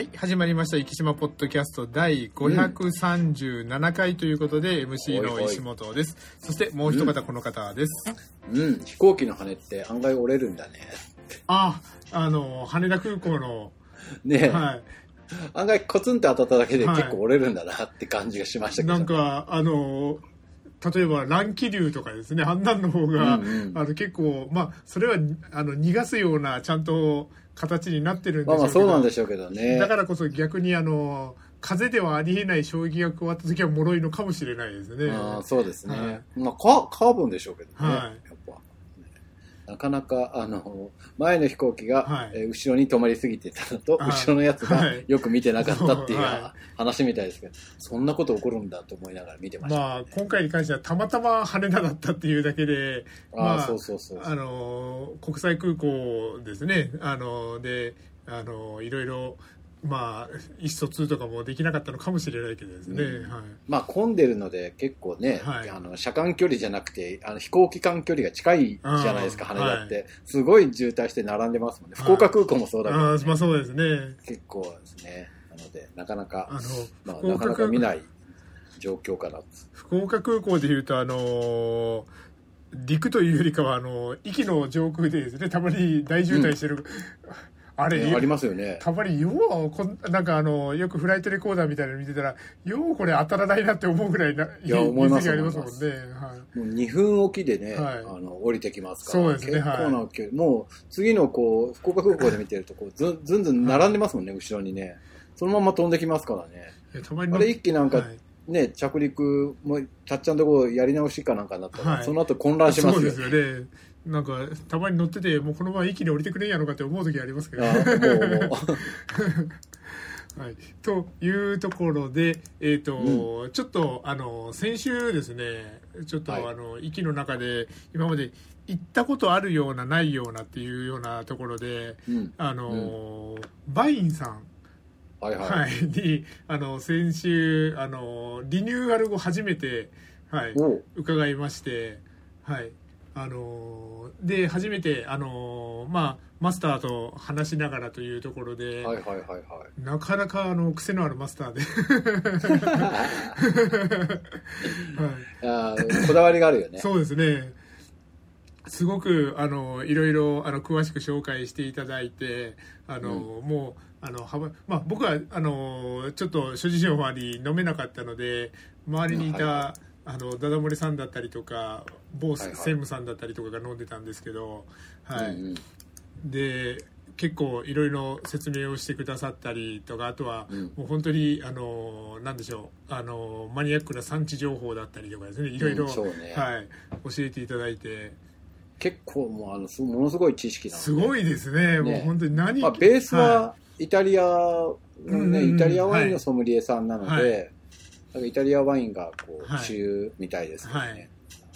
はい、始まりました、生島ポッドキャスト第537回ということで、MC の石本です。そしてもう一方、この方です。うん、飛行機の羽って案外折れるんだね。あ、あの、羽田空港の、ねえ、は案外コツンって当たっただけではい結構折れるんだなって感じがしましたい、けど。なんか、あの、例えば乱気流とかですね、あんなんの方が、うんうんあの結構、まあ、それはあの逃がすような、ちゃんと形になってるんでしょうけど、まあまあそうなんでしょうけどね。だからこそ逆にあの、風ではありえない衝撃が加わった時は脆いのかもしれないですね。ああそうですね。はいまあカカーボンでしょうけどね。はい。なかなか、あの、前の飛行機が、はい。えー後ろに止まりすぎてたのと、はい。後ろのやつがはい。よく見てなかったっていう話みたいですけど、そんなこと起こるんだと思いながら見てました、まあ、今回に関してはたまたま羽田だったっていうだけで、ああ、まあそうそうそう。あの国際空港ですね、あのであのいろいろ、まあ、意思疎通とかもできなかったのかもしれないけどですね、うん。はい、まあ混んでるので結構ね、はい。あの車間距離じゃなくてあの飛行機間距離が近いじゃないですか羽田って、すごい渋滞して並んでますもんね、はい。福岡空港もそうだけど、あーまあ、そうですね。結構ですね。なのでなかなかあのまあ、福なかなか見ない状況かな福岡空港でいうと、あの陸というよりかはあの駅の上空でですねたまに大渋滞してる、あれ、ねありますよね。たまにようこんなんかあのよくフライトレコーダーみたいなの見てたらようこれ当たらないなって思うぐらいないや思います時ありますもんね、はい、もう2分おきでね、はい。あの降りてきますから。そうですね結構な距離、もう次のこう福岡空港で見てるとこうずんずんずん並んでますもんね、後ろにね。そのまま飛んできますからね。たまにあれ一気なんか、はい。ね、着陸もたっちゃんとこやり直しかなんかになったら、はい。その後混乱しますよ。そうですよねなんかたまに乗っててもうこのまま一気に降りてくれんやろかって思う時ありますけど、はい、というところで、えーとちょっとあの先週ですねちょっと、はい。あの息の中で今まで行ったことあるようなないようなっていうようなところでうん。あの、バインさん。はいはい、はい、にあの先週あのリニューアル後初めて、はい、伺いまして、はい、あので初めてあの、まあ、マスターと話しながらというところで、はいはいはいはい。なかなかあの癖のあるマスターで、はあーこだわりがあるよい、ね。そうですね。すごくあのいろいろあの詳しく紹介していただいてあの、もうあの幅、まあ、僕はあのちょっと諸事情もあり飲めなかったので周りにいた、はいはあのダダ漏れさんだったりとか某はいはい。専務さんだったりとかが飲んでたんですけど、はい。うんうん。で結構いろいろ説明をしてくださったりとかあとはうん。もう本当にあのなんでしょうあのマニアックな産地情報だったりとかですねいろいろ、うんね。はい、教えていただいて。結構もうあのすものすごい知識なのすごいですねもうね本当に何、まあ、ベースははイタリアのね、うんうんうん。イタリアワインのソムリエさんなので、はい。イタリアワインがこうはい。主流みたいですけどね、はい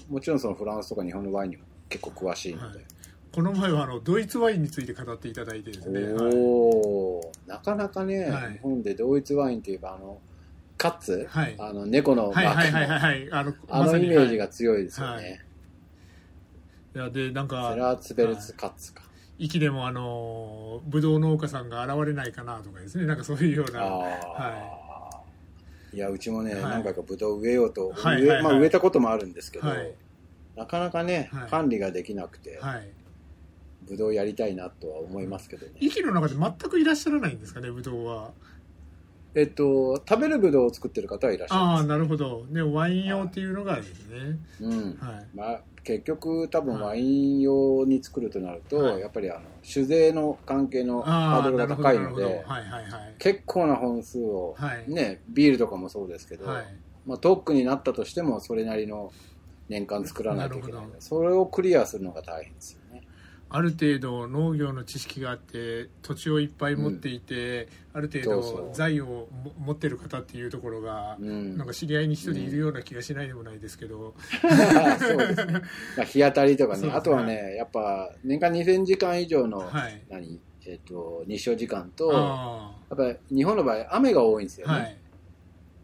もちろんそのフランスとか日本のワインにも結構詳しいので、はい。この前はあのドイツワインについて語っていただいてですね、はいおおなかなかね、はい。日本でドイツワインといえばあのカッツ、はい。あの猫のマはいはいはいはい。あのあのイメージがはい強いですよね、はい。いやでなんかセラーツベルツカッツか、息でもあのブドウ農家さんが現れないかなとかですね。なんかそういうような。はいやうちもね、はい。何回かブドウ植えようと、はい。はい。まあ、植えたこともあるんですけど、はい。なかなかね、はい。管理ができなくて、はい。ブドウやりたいなとは思いますけどね、息の中で全くいらっしゃらないんですかねブドウはえっと食べるブドウを作ってる方はいらっしゃいあます。あなるほど。でワイン用っていうのがですね。うん。はい。まあ、結局多分はい。ワイン用に作るとなると、はい。やっぱりあの酒税の関係のハああードルがなるほど高いのでなるほどはいはいはい。結構な本数を、はい。ねビールとかもそうですけど、はい。まあ、トックになったとしてもそれなりの年間作らないといけないのなるほでそれをクリアするのが大変ですよねある程度農業の知識があって土地をいっぱい持っていて、ある程度財をも持ってる方っていうところが、うん。なんか知り合いに一人いるような気がしないでもないですけど、そうですね、まあ、日当たりとかね。ね。あとはねやっぱ年間2000時間以上の、はい。何？えっと日照時間とやあっぱり日本の場合雨が多いんですよね、あはい。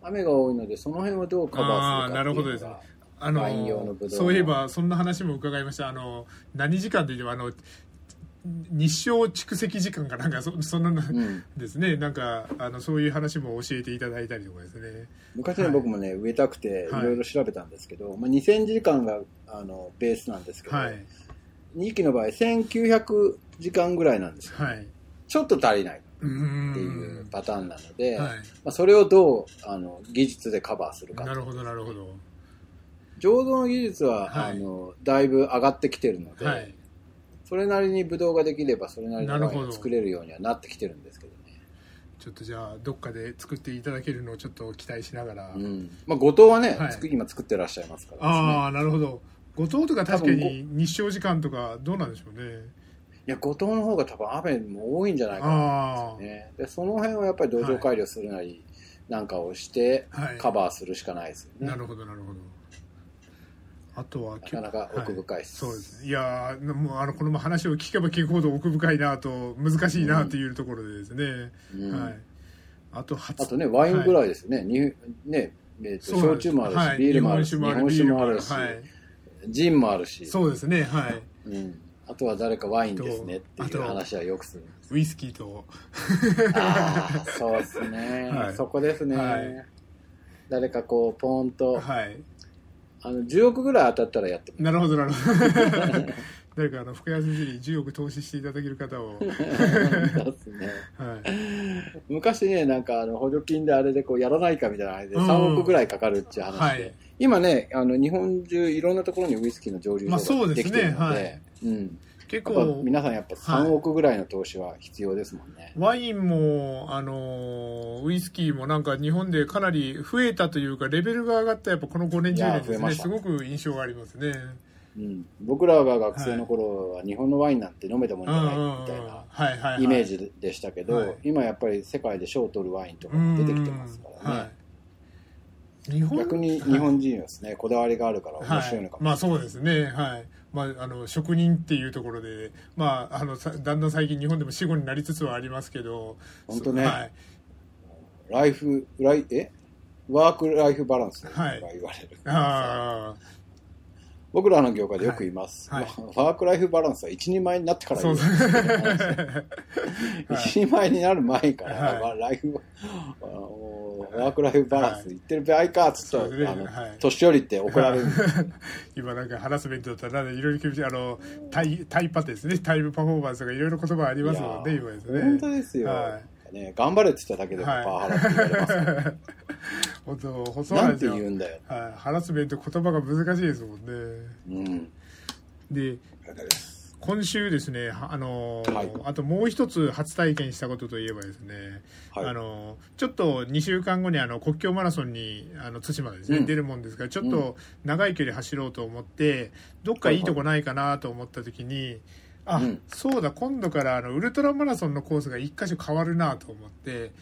雨が多いのでその辺をどうカバーするかなるほどですねあのそういえばそんな話も伺いました。あの何時間といってもあの日照蓄積時間かなんかそそんなのうん。ですね。なんかあのそういう話も教えていただいたりとかですね。昔ね、はい。僕もね、植えたくて、いはい。ろいろ調べたんですけど、まあ、2000時間が、あの、ベースなんですけど、はい。2期の場合、1900時間ぐらいなんですよ。はい。ちょっと足りないっていうパターンなので、はまあ、それをどう、あの、技術でカバーするかいな。るほどなるほど醸造の技術は、はい。あの、だいぶ上がってきてるので、はい。それなりにブドウができれば、それなりのワインなるほど。を作れるようにはなってきてるんですけどね。ちょっとじゃあどっかで作っていただけるのをちょっと期待しながら、うん。まあ、後藤はね、はい。作今作ってらっしゃいますから。ああなるほど。後藤とか確か多に日照時間とかどうなんでしょうね。いや、後藤の方が多分雨も多いんじゃないかな。ああ、ね。で、その辺はやっぱり土壌改良するなり、なんかをして、はい。カバーするしかないですよね。なるほどなるほどあとはなかなか奥深いです。そうですね。いやーもうあのこの話を聞けば聞くほど奥深いなと難しいなというところでですね、うん。はい。あと初あとね、ワインぐい、らいですよね。にね、えーと焼酎もあるし、はい。ビールもあるし、日日本酒もあるし、はい、ジンもあるし、そうですねはい。うん、あとは誰かワインですねっていう話はよくする。ウイスキーと。ああ、そうですね、はい。そこですね。はい。誰かこう、ポーンと、はいあの、10億ぐらい当たったらやってもなるほどなるほど。誰 かあの福谷先生に10億投資していただける方を、そうですね。はい、昔ね、なんかあの補助金であれでこうやらないかみたいなあれでうん。3億ぐらいかかるっていう話で、はい。今ね、あの日本中いろんなところにウイスキーの蒸留まあそ所がうでね。ですきてるので、はい。うん、結構皆さんやっぱ3億ぐらいの投資は必要ですもんね。ワインも、あのウイスキーもなんか日本でかなり増えたというかレベルが上がったやっぱこの5年10いや年ですねすごく印象がありますね。うん、僕らが学生の頃は日本のワインなんて飲めたもんじゃないみたいなはい。はいはいイメージでしたけど、はい。今やっぱり世界で賞を取るワインとかも出てきてますからね。逆に日本人はですね、こだわりがあるから面白いのかもしれない。まあそうですね。はいまあ、あの職人っていうところで、まあ、あのさだんだん最近日本でも死後になりつつはありますけど本当ね。はい、ライフ、ライ、え？ワークライフバランス。と言われる。あ僕らの業界でよく言います。はい。まあワークライフバランスは一人前になってから言うう。で す一人前になる前から、ライフ、ワークライフバランス言ってる場合かっつっと、そうですね。あのはい。年寄りって怒られる。今なんかハラスメントだったらいろいろ厳しいあのタイタイパですね。タイムパフォーマンスとかいろいろ言葉ありますもんね今ですね。本当ですよ、はね。頑張れって言っただけでもパはいワハラって言われますから、本当本当なんて言うんだよ。はい、ハラスメント言葉が難しいですもんね。うん。で今週ですねはあのーはい。あともう一つ初体験したことといえばですね、はい。あのーちょっと2週間後にあの国境マラソンにあの対馬ですね、うん。出るもんですからちょっと長い距離走ろうと思ってどっかいいとこないかなと思った時に、あ、うん。そうだ今度からあのウルトラマラソンのコースが1箇所変わるなと思って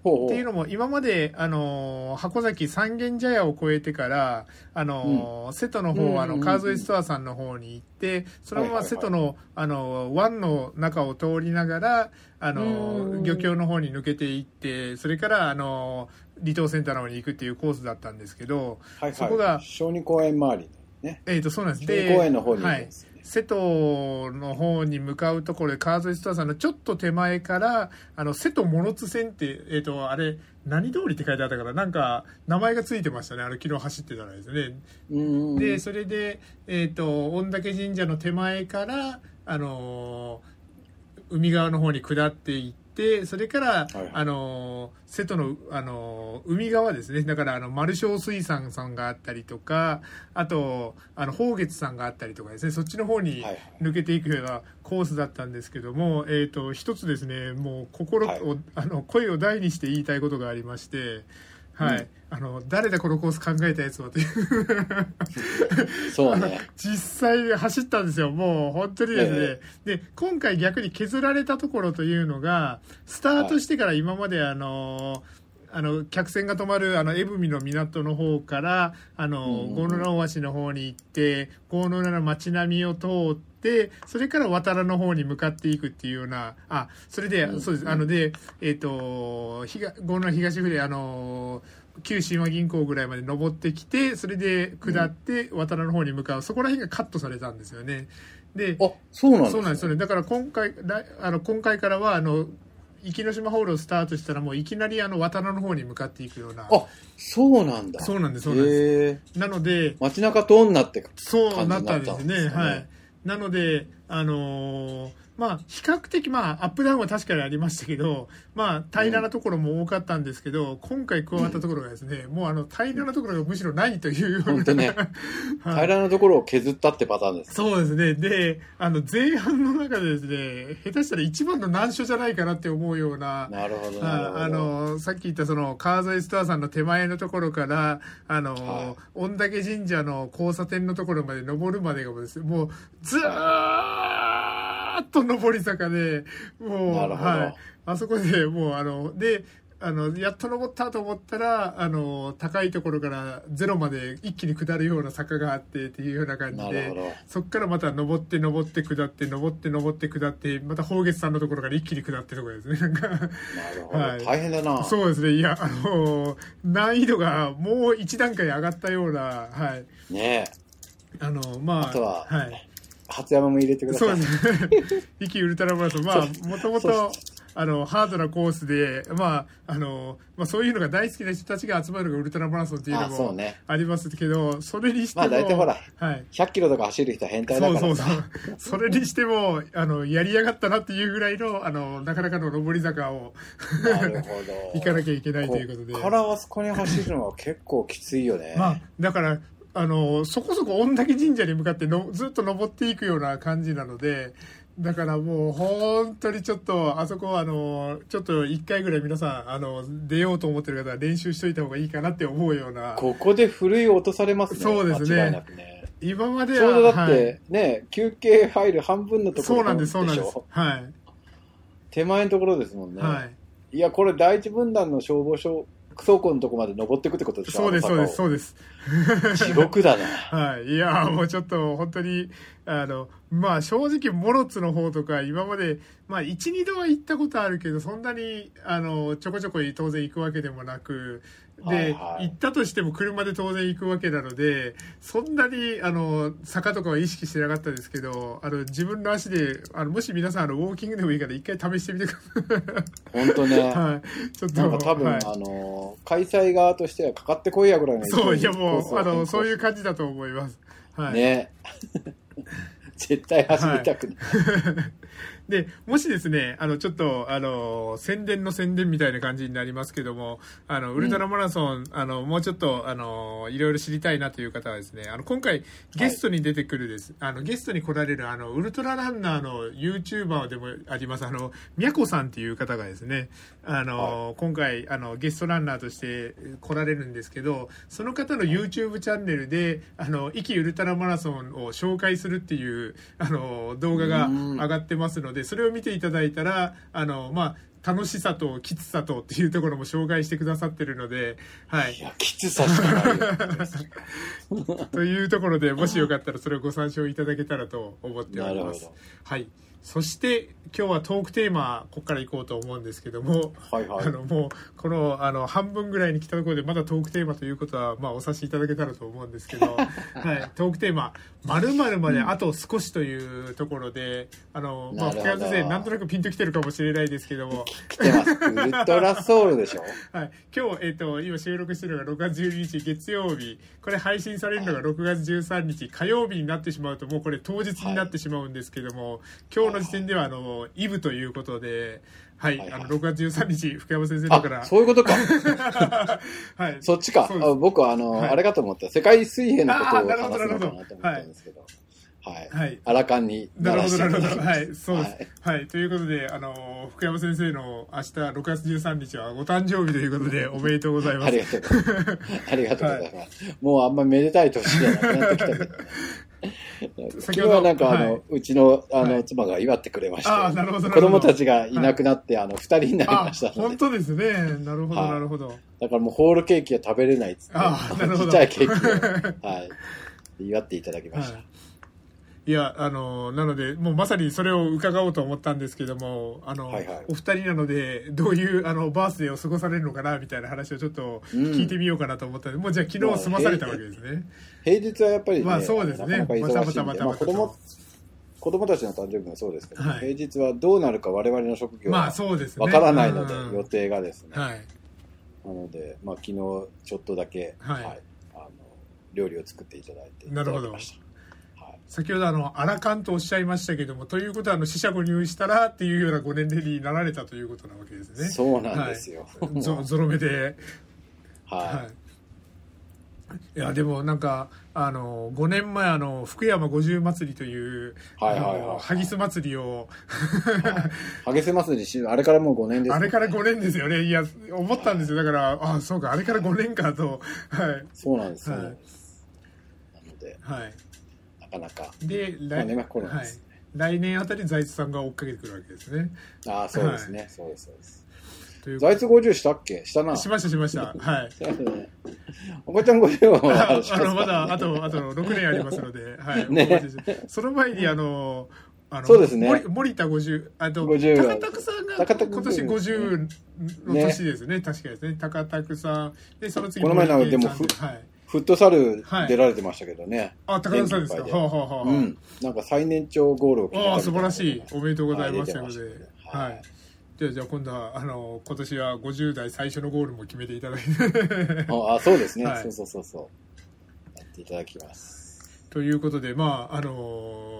っていうのも今まで、あのー箱崎三軒茶屋を越えてから、あのー瀬戸の方、うんうんうんうんあの川沿ストアさんの方に行ってそのままはいはいはい瀬戸の、あのー湾の中を通りながら、あのうんー漁協の方に抜けていってそれから、あのー離島センターの方に行くっていうコースだったんですけど、はいそこがはい。小児公園周りのね。えー、とそうなんです小児公園の方に行くんはいですよね。瀬戸の方に向かうところで川沿ストアさんのちょっと手前からあの瀬戸諸津線って、えー、とあれ何通りって書いてあったからなんか名前がついてましたね。あの昨日走ってたらですね。でそれで、えー、と御嶽神社の手前から、あのー海側の方に下っていってそれから、いはい。あのー瀬戸の、あのー海側ですね。だからあの丸小水産さんがあったりとかあとあの宝月さんがあったりとかですね。そっちの方にはいはい。抜けていくようなコースだったんですけども、えー、と一つですねもう心を、はい。あの声を大にして言いたいことがありまして。はい、うん。あの誰だこのコース考えたやつはという。そうね。実際走ったんですよ。もう本当にですね、えで今回逆に削られたところというのがスタートしてから今まであの、あの客船が止まるあの江文の港の方からあのうんうんうん。郷野大橋の方に行って郷野浦の街並みを通ってそれから渡良の方に向かっていくっていうようなあそれで、うんそうです。あのでえっ、と東郷野東府であの旧神話銀行ぐらいまで登ってきてそれで下って渡良の方に向かう。そこら辺がカットされたんですよね。であ、そうなんですそうなんです。よねだから今回来あの今回からはあの壱岐島ホールをスタートしたらもういきなりあの渡良の方に向かっていくようなあ、そうなんだ。そうなんですそうなんです。なので街中通んなって。そうなったんですね感じになったんですねはいなのであのーまあ比較的まあアップダウンは確かにありましたけどまあ平らなところも多かったんですけど、今回加わったところがですね、もうあの平らなところがむしろないというような本当ね はい平らなところを削ったってパターンです。そうですね。で、あの、前半の中でですね、下手したら一番の難所じゃないかなって思うような、なるほど。ああの、さっき言ったその、川沿いストアさんの手前のところから、あの、は御嶽神社の交差点のところまで登るまでがですね、もう、ずーっと上り坂で、もう、はい。あそこでもう、あの、で、あの、やっと登ったと思ったら、あの、高いところからゼロまで一気に下るような坂があってっていうような感じで。そこからまた登って登って下って登って登って下ってまた宝月さんのところから一気に下ってところですねなんかなるほど。はい大変だな。そうですねいやあの難易度がもう一段階上がったようなはいねえ。あのまああとははい初山も入れてください。そうですね 一気ウルトラマラソンまあもともとあのハードなコースでまああの、まあ、そういうのが大好きな人たちが集まるのがウルトラマラソンっていうのもね。ありますけどそれにしてまもあ大体ほら、はい100キロとか走る人は変態だからそうそうそうさ。それにしてもあのやりやがったなっていうぐらいのあのなかなかの上り坂をなるほど。行かなきゃいけないということでこっからあそこに走るのは結構きついよね。まあだからあのそこそこ御嶽神社に向かってのずっと登っていくような感じなのでだからもう本当にちょっとあそこはあのちょっと1回ぐらい皆さんあの出ようと思ってる方は練習しといた方がいいかなって思うようなここでふるい落とされますね。そうですね間違いなくね。今までちょうどだっはいて、ね、休憩入る半分のところそうなんですそうなんですはい手前のところですもんね。はいいや、これ第一分団の消防署倉庫のとこまで登っていくってことでしょそうですそうですうそうです。地獄だな。はい、いやーもうちょっと本当にあのまあ正直モロッツの方とか今までまあ12度は行ったことあるけどそんなにあのちょこちょこ当然行くわけでもなくで、はいはい行ったとしても車で当然行くわけなのでそんなにあの坂とかは意識してなかったですけどあの自分の足であのもし皆さんあのウォーキングでもいいから一回試してみてくだ本当ね。さい、はい、ちょっとなんか多分、はいあの、開催側としてはかかってこいやぐらいのそういやもうあのそういうう。感じだと思います。はい、ね。絶対走りたくない。でもしですねあのちょっとあの宣伝の宣伝みたいな感じになりますけどもあのウルトラマラソン、あのもうちょっとあのいろいろ知りたいなという方はですねあの今回ゲストに出てくるです、あのゲストに来られるあのウルトラランナーの YouTuber でもありますあのみやこさんっていう方がですねあの、今回あのゲストランナーとして来られるんですけどその方の YouTube チャンネルで「あの壱岐ウルトラマラソン」を紹介するっていうあの動画が上がってますのでそれを見ていただいたらあのまあ楽しさときつさとっていうところも紹介してくださってるので、はいい、や、きつさしかないよ。というところでもしよかったらそれをご参照いただけたらと思っております。はいそして今日はトークテーマここから行こうと思うんですけども、はいはい。あ。のもうこのあの半分ぐらいに来たところでまだトークテーマということは、まあ、お察しいただけたらと思うんですけど、はい、トークテーマ「まるまであと少し」というところで、あのまあ、福山先生なんとなくピンときてるかもしれないですけども、来てます。ウルトラソウルでしょ。はい、今日、えっと今収録してるのが6月12日月曜日。これ配信されるのが6月13日火曜日になってしまうともうこれ当日になってしまうんですけども、今日の時点ではあのイブということで、はいはいはいあの6月13日福山先生の方からあ、そういうことか。はい、そっちか。僕はあの、はいあれかと思った。世界水泳のことを話すのかなと思ったんですけど。はい。はいアラカンになるほど、なるほど。はい、そうです。はい、ということで、あの、福山先生の明日6月13日はご誕生日ということで、おめでとうございます。ありがとうございます。ありがとうございます。もうあんまめでたい年じゃなくなってきたけどね。先ほどはなんかあの、はい。うちのあの、はい。妻が祝ってくれまして、あーな子供たちがいなくなって、あの、二人になりあました、の本で、当ですね。なるほど、はい。なるほど。だからもうホールケーキは食べれないっつって、ちっちゃいケーキを、はい、祝っていただきました。はいいや、あの、なので、もうまさにそれを伺おうと思ったんですけども、あの、はいはいお二人なので、どういう、あの、バースデーを過ごされるのかな、みたいな話をちょっと聞いてみようかなと思ったんで、もうじゃあ昨日済まされたわけですね。平日はやっぱりね、まあそうですねなかなか忙しいんで、バタバタバタバタとまあ子供、子供たちの誕生日もそうですけど、はい平日はどうなるか我々の職業まあはそうですね。わからないので、うん予定がですね。はい。なので、まあ昨日ちょっとだけ、はいあの料理を作っていただいていなるほどただきました。はい先ほどあの、アラカンとおっしゃいましたけども、ということは、あの、死者誤入したらっていうようなご年齢になられたということなわけですね。そうなんですよ。はい、ゾゾロ目で。ははい。いや、でもなんか、あの、5年前、あの、福山五十祭りという、はいはいはいあのハギス祭りを、い。激せますでし、あれからもう5年です、あれから5年ですよね。いや、思ったんですよ。だから、あそうか、あれから5年かと。はい。そうなんです、はい。なので、はい。なかなか。で、まあねまあコロナはい。来年あたり財津さんが追っかけてくるわけですね。ああ、そうですね、そうです、そうです。という財津50したっけ？したな。しましたしました。はい。おばちゃん50は あのまだあとあと6年ありますので、はい。ねその前にあの。あのそうですね森森田50あと50が高田さんが今年50の年ですね確かですね高田さんでその次この前なんか森健さんでもはいフットサルはい。出られてましたけどね。あ高田さんですか？はあ、はあはあうん。なんか最年長ゴールを決めたああ素晴らしい。おめでとうございます。はいははい。いじゃあじゃあ今度はあの今年は50代最初のゴールも決めていただいて。ああ、そうですね、はい。そうそうそうそう。やっていただきます。ということで、まあ、あのー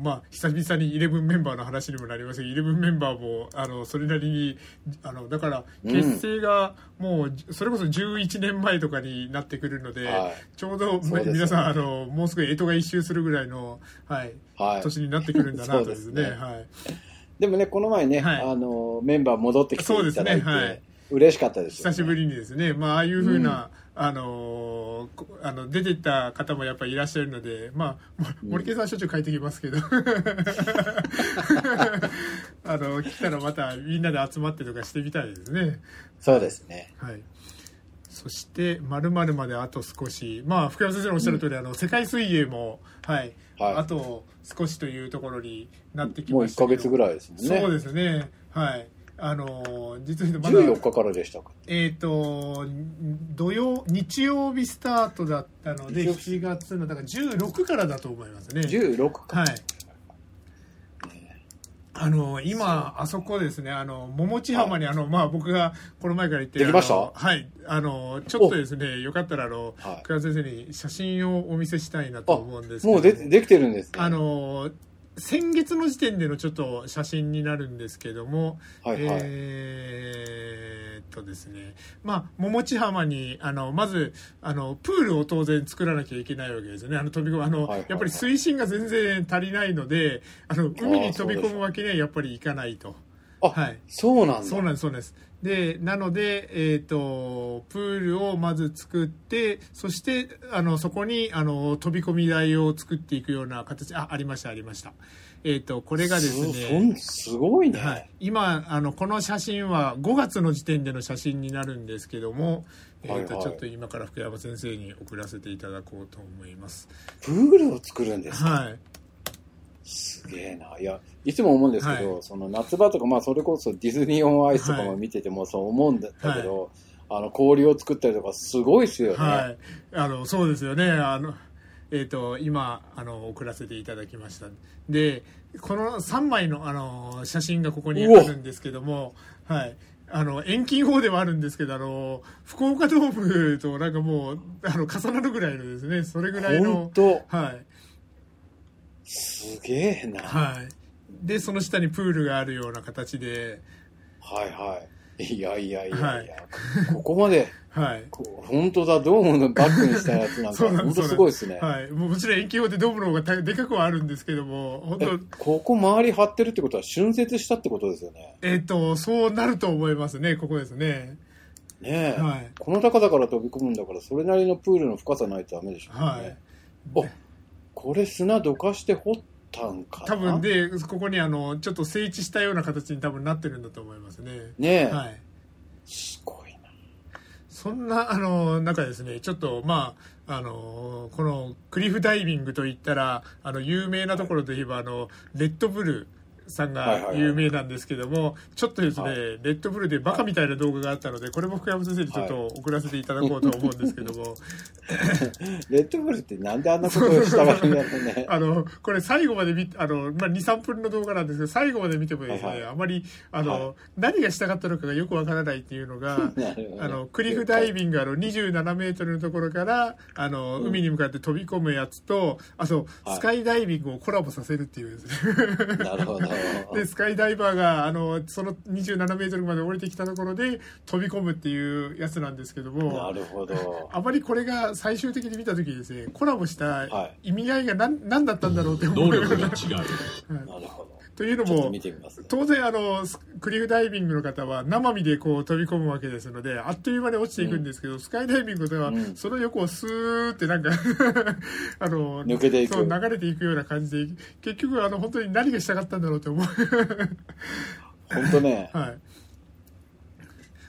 まあ、久々にイレブンメンバーの話にもなりましたけど、イレブンメンバーも、あの、それなりに、あの、だから、うん。結成が、もう、それこそ11年前とかになってくるので、はい。ちょうど、ね。皆さん、あの、もうすぐ干支が一周するぐらいの、はい、はい。年になってくるんだな とですね、そうですね。はい。でもね、この前ね、はい。あの、メンバー戻ってきていただいて、そうですねはい嬉しかったです。久しぶりにですね、まあ、ああいうふうな、あのあの出てった方もやっぱりいらっしゃるので、まあ、も森健さんはしょっちゅう帰ってきますけど。あの来たらまたみんなで集まってとかしてみたいですね。そうですね。はい。そして、まるまであと少し、まあ、福山先生のおっしゃる通り、あの世界水泳も、はい、はい。あと少しというところになってきもう1ましたけど。ヶ月ぐらいですもんね。そうですね、はい、あの実は言うとまだ14日からでしたか。えっ、と土曜日曜日スタートだったので日曜7月のだから16からだと思いますね。16か。はい。あの今あそこですねあの桃地浜に、あのまあ僕がこの前から言ってできました？はい。あのちょっとですねよかったらあのはい。先生に写真をお見せしたいなとあ、思うんですけどもうでできてるんですね。あの先月の時点でのちょっと写真になるんですけども、はいはい。えーっとですね。まあ桃地浜にあのまずあのプールを当然作らなきゃいけないわけですよね。あの飛び込むあの、はいはいはい。やっぱり水深が全然足りないのであの海に飛び込むわけにはやっぱりいかないと。あ、はいそうなんだ。そうなんです、そうなんです。で、なので、えっ、と、プールをまず作って、そして、あの、そこに、あの、飛び込み台を作っていくような形、あ、ありました、ありました。えっ、と、これがですそねん、すごいね。はい、今あのこの写真は5月の時点での写真になるんですけども、えーとはいはいちょっと今から福山先生に送らせていただこうと思います。プールを作るんですか？はい、すげえな。いや、いつも思うんですけど、はい。その夏場とか、まあそれこそディズニーオンアイスとかも見ててもそう思うんだけど、あの氷を作ったりとかすごいですよね。はい、あのそうですよね。あの、えー、と今あの送らせていただきました。でこの3枚のあの写真がここにあるんですけども、はい、あの遠近法ではあるんですけどあの福岡ドームとなんかもうあの重なるぐらいのですねそれぐらい本の。当。はいすげえな。はい、でその下にプールがあるような形で、はいはい。いやいやいやいや、はい。ここまで、はい。こ本当だ、ドームのバッグにしたやつなんか、ん本当すごいですね。はい、もうもちろん遠近法でドームの方がたでかくはあるんですけども本え当ここ周り張ってるってことは春節したってことですよね。えっ、とそうなると思いますねここですね。ねえ、はい。この高さから飛び込むんだから、それなりのプールの深さないとダメでしょうね。はい。おこれ砂どかして掘ったんかな？多分でここにあのちょっと整地したような形に多分なってるんだと思いますね。ねえ、はい。すごいな。そんなあの中ですねちょっとまああのこのクリフダイビングといったらあの有名なところといえばあのレッドブルさんが有名なんですけども、ちょっとですね、はい、レッドブルでバカみたいな動画があったのでこれも福山先生にちょっと送らせていただこうと思うんですけども、レッドブルってなんであんなことをしたがるんだろうね。あのこれ最後まで見あの、まあ、23分の動画なんですけど最後まで見てもですね、はいはい、あまりあの、はい、何がしたかったのかがよくわからないっていうのが あのクリフダイビングあの27メートルのところからあの、海に向かって飛び込むやつとあと、スカイダイビングをコラボさせるっていうですね。なるほどでスカイダイバーがあのその27メートルまで降りてきたところで飛び込むっていうやつなんですけどもなるほど。あまりこれが最終的に見た時にですねコラボした意味合いが何,、何だったんだろうって思う。能力が違う、なるほどというのも、当然あのクリフダイビングの方は生身でこう飛び込むわけですのであっという間に落ちていくんですけど、うん、スカイダイビングではその横をスーってなんか あの抜けていく。そう流れていくような感じで結局あの本当に何がしたかったんだろうと思う。本当ね。はい。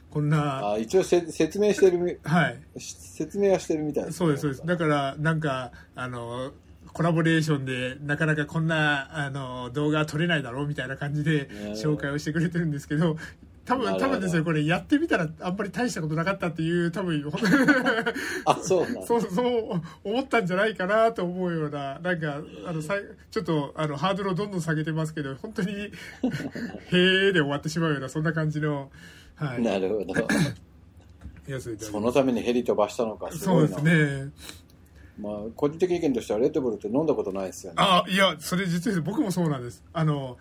こんなあ一応せ説明してるはい。説明はしてるみたいです、ね、そうですそうです。だからなんかあのコラボレーションでなかなかこんなあの動画撮れないだろうみたいな感じで紹介をしてくれてるんですけど多分多分ですねこれやってみたらあんまり大したことなかったっていう多分あそうそうそう思ったんじゃないかなと思うような。なんかあのさちょっとあのハードルをどんどん下げてますけど本当にへえで終わってしまうようなそんな感じの、はい、なるほど。そのためにヘリ飛ばしたのかそうですねまあ、個人的意見としてはレッドブルって飲んだことないですよね。あいや、それ実は僕もそうなんです。あの、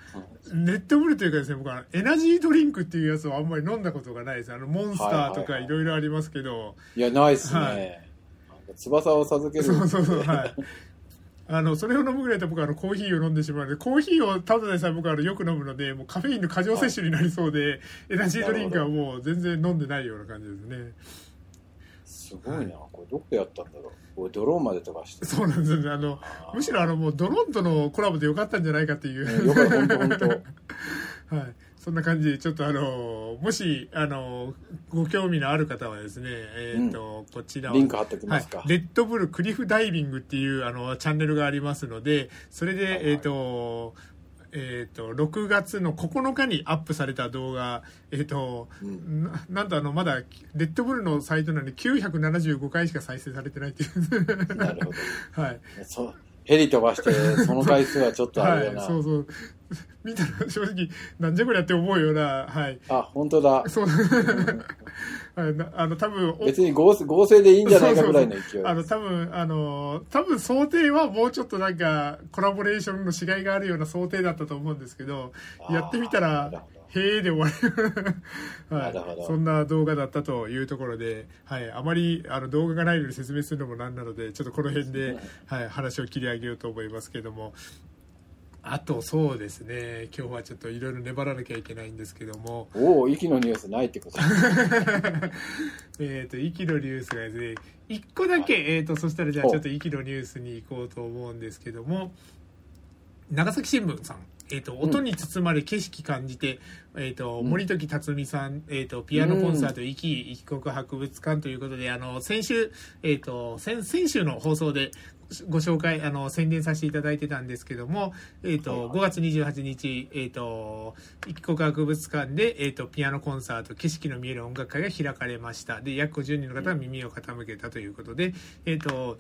レッドブルというかですね、僕はエナジードリンクっていうやつをあんまり飲んだことがないです。あの、モンスターとかいろいろありますけど。いや、ないっすね。はい、翼を授ける。そうそうそう、はい。あの、それを飲むぐらいだと僕はあのコーヒーを飲んでしまうので、コーヒーをただでさえ僕はあのよく飲むので、もうカフェインの過剰摂取になりそうで、エナジードリンクはもう全然飲んでないような感じですね。すごいな、これどこでやったんだろう。これドローンまで飛ばして。そうなんですよね。あの、むしろあのもうドローンとのコラボでよかったんじゃないかっていう。よかった、本当本当。はい。そんな感じで、ちょっとあの、もし、あの、ご興味のある方はですね、えっ、ー、と、うん、こちらリンク貼っておきますか、はい、レッドブルクリフダイビングっていう、あの、チャンネルがありますので、それで、はいはい、えっ、ー、と、えーと、6月の9日にアップされた動画、えーと、うん、ななんとあのまだレッドブルのサイトなので975回しか再生されてないっていう。なるほど、はい、そヘリ飛ばしてその回数はちょっとあれだな、はい、そうそう 見たら正直なんじゃこりゃって思うようなはい。あ本当だ。そう。あの多分別に合合成でいいんじゃないかぐらいの勢いあの多分あの多分想定はもうちょっとなんかコラボレーションの違いがあるような想定だったと思うんですけどやってみたらへえで終わり、はい、そんな動画だったというところで、はい、あまりあの動画がないのに説明するのもなんなのでちょっとこの辺で、はい、話を切り上げようと思いますけどもあとそうですね。今日はちょっといろいろ粘らなきゃいけないんですけども。おお息のニュースないってこと えっと息のニュースがですね1個だけ、はい、えっ、とそしたらじゃあちょっと息のニュースに行こうと思うんですけども長崎新聞さんえーと、音に包まれ景色感じて、うん、えーと、森時辰巳さん、えーと、ピアノコンサート「壱岐一国博物館」ということであの先週、えー、と先先週の放送でご紹介、あの、宣伝させていただいてたんですけども、えっ、ー、と、5月28日、えっ、ー、と、一国博物館で、えっ、ー、と、ピアノコンサート、景色の見える音楽会が開かれました。で、約50人の方が耳を傾けたということで、えっ、と、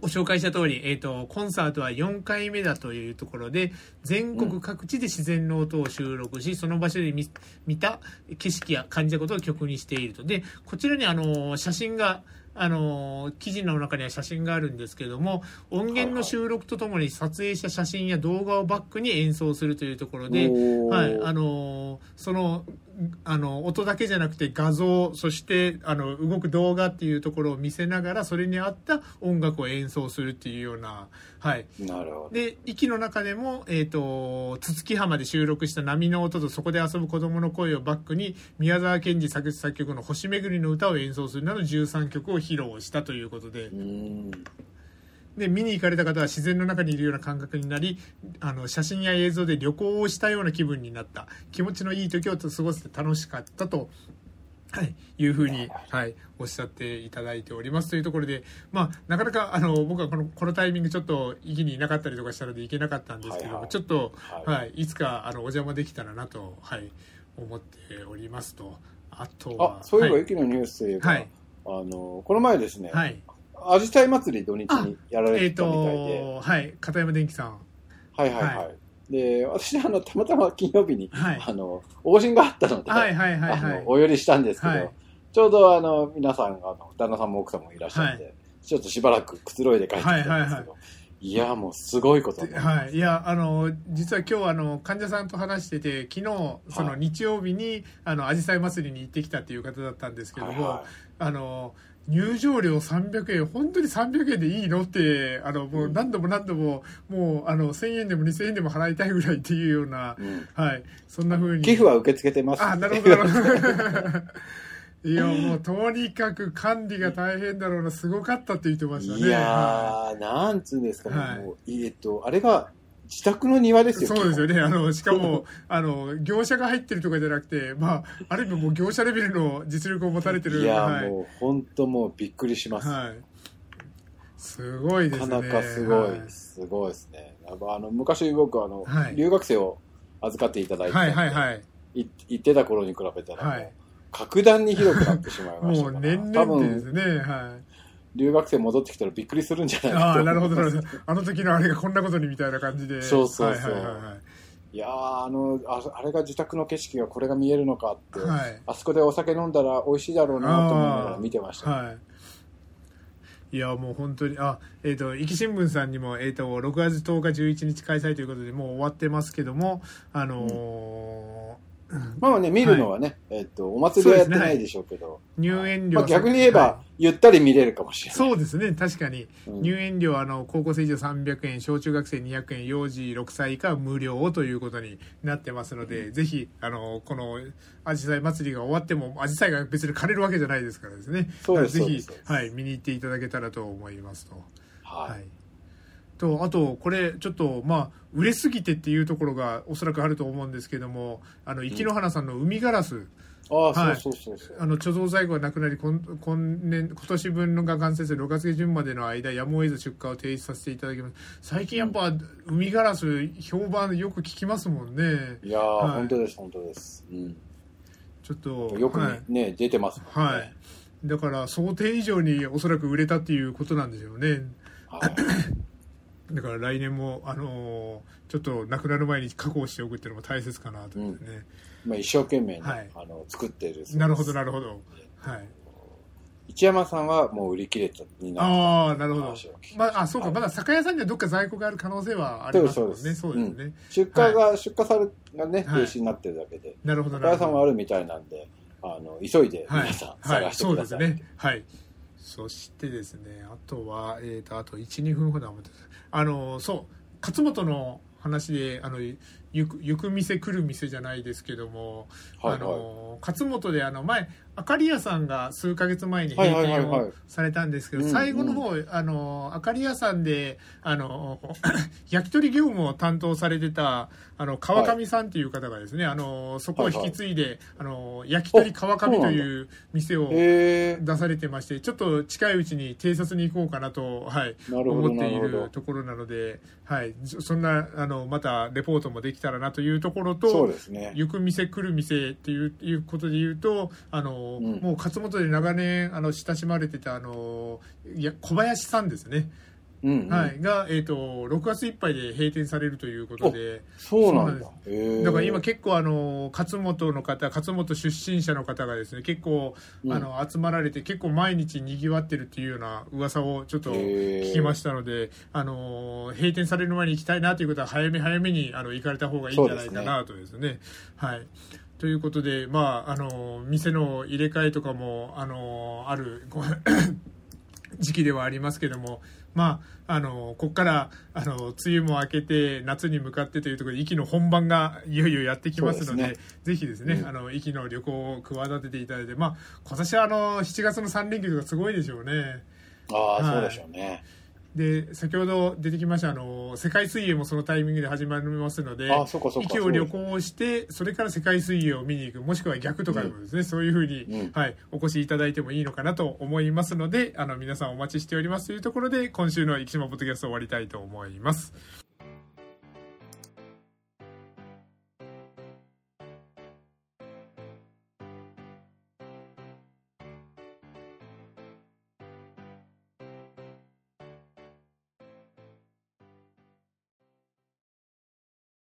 ご紹介した通り、えっ、と、コンサートは4回目だというところで、全国各地で自然の音を収録し、その場所で見見た景色や感じたことを曲にしていると。で、こちらにあの、写真が、あの記事の中には写真があるんですけれども音源の収録とともに撮影した写真や動画をバックに演奏するというところで、はいあのそのあの音だけじゃなくて画像そしてあの動く動画っていうところを見せながらそれに合った音楽を演奏するっていうようなはい、なるほど。で息の中でも、えーと、筒木浜で収録した波の音とそこで遊ぶ子供の声をバックに宮沢賢治作詞作曲の「星巡りの歌」を演奏するなど13曲を披露したということで。で見に行かれた方は自然の中にいるような感覚になりあの写真や映像で旅行をしたような気分になった。気持ちのいい時を過ごせて楽しかったとはい、いうふうに、はい、おっしゃっていただいておりますというところで、まあ、なかなかあの僕はこのこのタイミングちょっと家にいなかったりとかしたので行けなかったんですけども、はいはい。ちょっと、はい。はいい、つかあのお邪魔できたらなと、はい、思っておりますと。あとはあ、そういえば、はい。駅のニュースといえば、はい。あの、この前ですね、はい、アジサイ祭り土日にやられてたみたいで、とはい片山電機さん。はいはいはい。はで、私、あの、たまたま金曜日に、はい。あの、往診があったので、はいはいはいお寄りしたんですけど、はい。ちょうどあの皆さんあの旦那さんも奥さんもいらっしゃって、はちょっとしばらくくつろいで帰ってきたんですけど、いはいはいやもうすごいことになりまはい、いやあの実は今日あの患者さんと話してて昨日そのはい。日曜日にあの紫陽花祭りに行ってきたっていう方だったんですけども、はいはあの入場料300円本当に300円でいいのってあのもう何度も何度ももうあの1000円でも2000円でも払いたいぐらいっていうような、うん。はい。そんな風に。寄付は受け付けてます。あなるほどなるほど いやもうとにかく管理が大変だろうなすごかったって言ってましたねいやはー、なんつうんですかね、はいもうえっとあれが自宅の庭ですよそうですよねね。あの、しかも、あの、業者が入ってるとかじゃなくて、まあ、ある意味もう業者レベルの実力を持たれてる。いやはい。もう本当もうびっくりします、はい。すごいですね。なかなかすごい、はいすごいですねあの昔僕あの、はい留学生を預かっていただいてはいはいはい。い行ってた頃に比べたらはい格段に広くなってしまいましたもう年多々で分すね。はい。留学生戻ってきたらびっくりするんじゃないかとああ、なるほど、なるほど。あの時のあれがこんなことにみたいな感じで。そうそうそうはいはいはいいやーあのああれが自宅の景色がこれが見えるのかって、はい。はい。あそこでお酒飲んだら美味しいだろうなと思いながら見てました、はい。いや、もう本当に、あ、えっ、と、壱岐新聞さんにも、えっ、と、6月10日11日開催ということで、もう終わってますけども、あのーまあね見るのはね、えっとお祭りはやってないでしょうけど。入園料、まあ、逆に言えば、はゆったり見れるかもしれない。いそうですね、確かに。うん。入園料、あの、高校生以上300円、小中学生200円、幼児6歳以下は無料ということになってますので、ぜひ、あの、この、アジサイ祭りが終わっても、アジサイが別に枯れるわけじゃないですからですね。そうですぜひはい、見に行っていただけたらと思いますと。はい、はい、とあとこれちょっとまあ売れすぎてっていうところがおそらくあると思うんですけどもあの生野花さんの海ガラス、ああ、はい。あの貯蔵在庫がなくなり今今年今年分のが完成する6月下旬までの間やむを得ず出荷を停止させていただきます。最近やっぱ海ガラス評判よく聞きますもんね。いやー、はい。本当です本当です、うん、ちょっとよくね,、はい。出てますね、はい。だから想定以上におそらく売れたっていうことなんでしょうね。はいだから来年も、あのーちょっとなくなる前に確保しておくっていうのも大切かなと思ってね、まあ、一生懸命ね、はい。あの作ってるなるほどなるるほど。はい。一山さんはもう売り切れたになっああなるほど。まああそうか、はい。まだ酒屋さんにはどっか在庫がある可能性はありますもんね。そうそうです。ね、出荷が、出荷されがね停はい。止になってるだけで、なるほど酒屋さんはあるみたいなんであの急いではい皆さんはい。探してそうですください、ね。はいそしてですねあとはえっ、とあと12分ほど余ってあのそう勝本の話であの行く行く店来る店じゃないですけども、はいあの勝本であの前あかり屋さんが数ヶ月前に閉はいはい店はいはい。をされたんですけど、うん最後の方、あのあかり屋さんであの 焼き鳥業務を担当されてたあの川上さんっていう方がですね、あのそこを引き継いで、あの焼き鳥川上という店を出されてましてちょっと近いうちに偵察に行こうかなと、はい、思っていなるところなので、はい、そそんなあのまたレポートもできたらなというところそうとですね。行く店来る店っていういうことで言うとあの、うん。もう勝本で長年あの親しまれてたあのいや小林さんですね、うん、うん。はい、が、えー、と6月いっぱいで閉店されるということで。そうなんだ。だから今結構あの勝本の方勝本出身者の方がですね結構うん。あの集まられて結構毎日にぎわってるっていうような噂をちょっと聞きましたのであの閉店される前に行きたいなということは早め早めにあの行かれた方がいいんじゃないかなとですね。はい。ということで、まあ、あの店の入れ替えとかもあのあるご 時期ではありますけども、まあ、あのここからあの梅雨も明けて夏に向かってというところで息の本番がいよいよやってきますのでですぜひですね、うん。あの息の旅行を企てていただいて、まあ、今年はあの7月の3連休とかすごいでしょうね。ああ、はい。そうでしょうねで先ほど出てきましたあの世界水泳もそのタイミングで始まりますので息を旅行してそれから世界水泳を見に行くもしくは逆とかでもですね、そういうふうに、うん。はい、お越しいただいてもいいのかなと思いますのであの皆さんお待ちしておりますというところで今週の生島ポッドキャスト終わりたいと思います。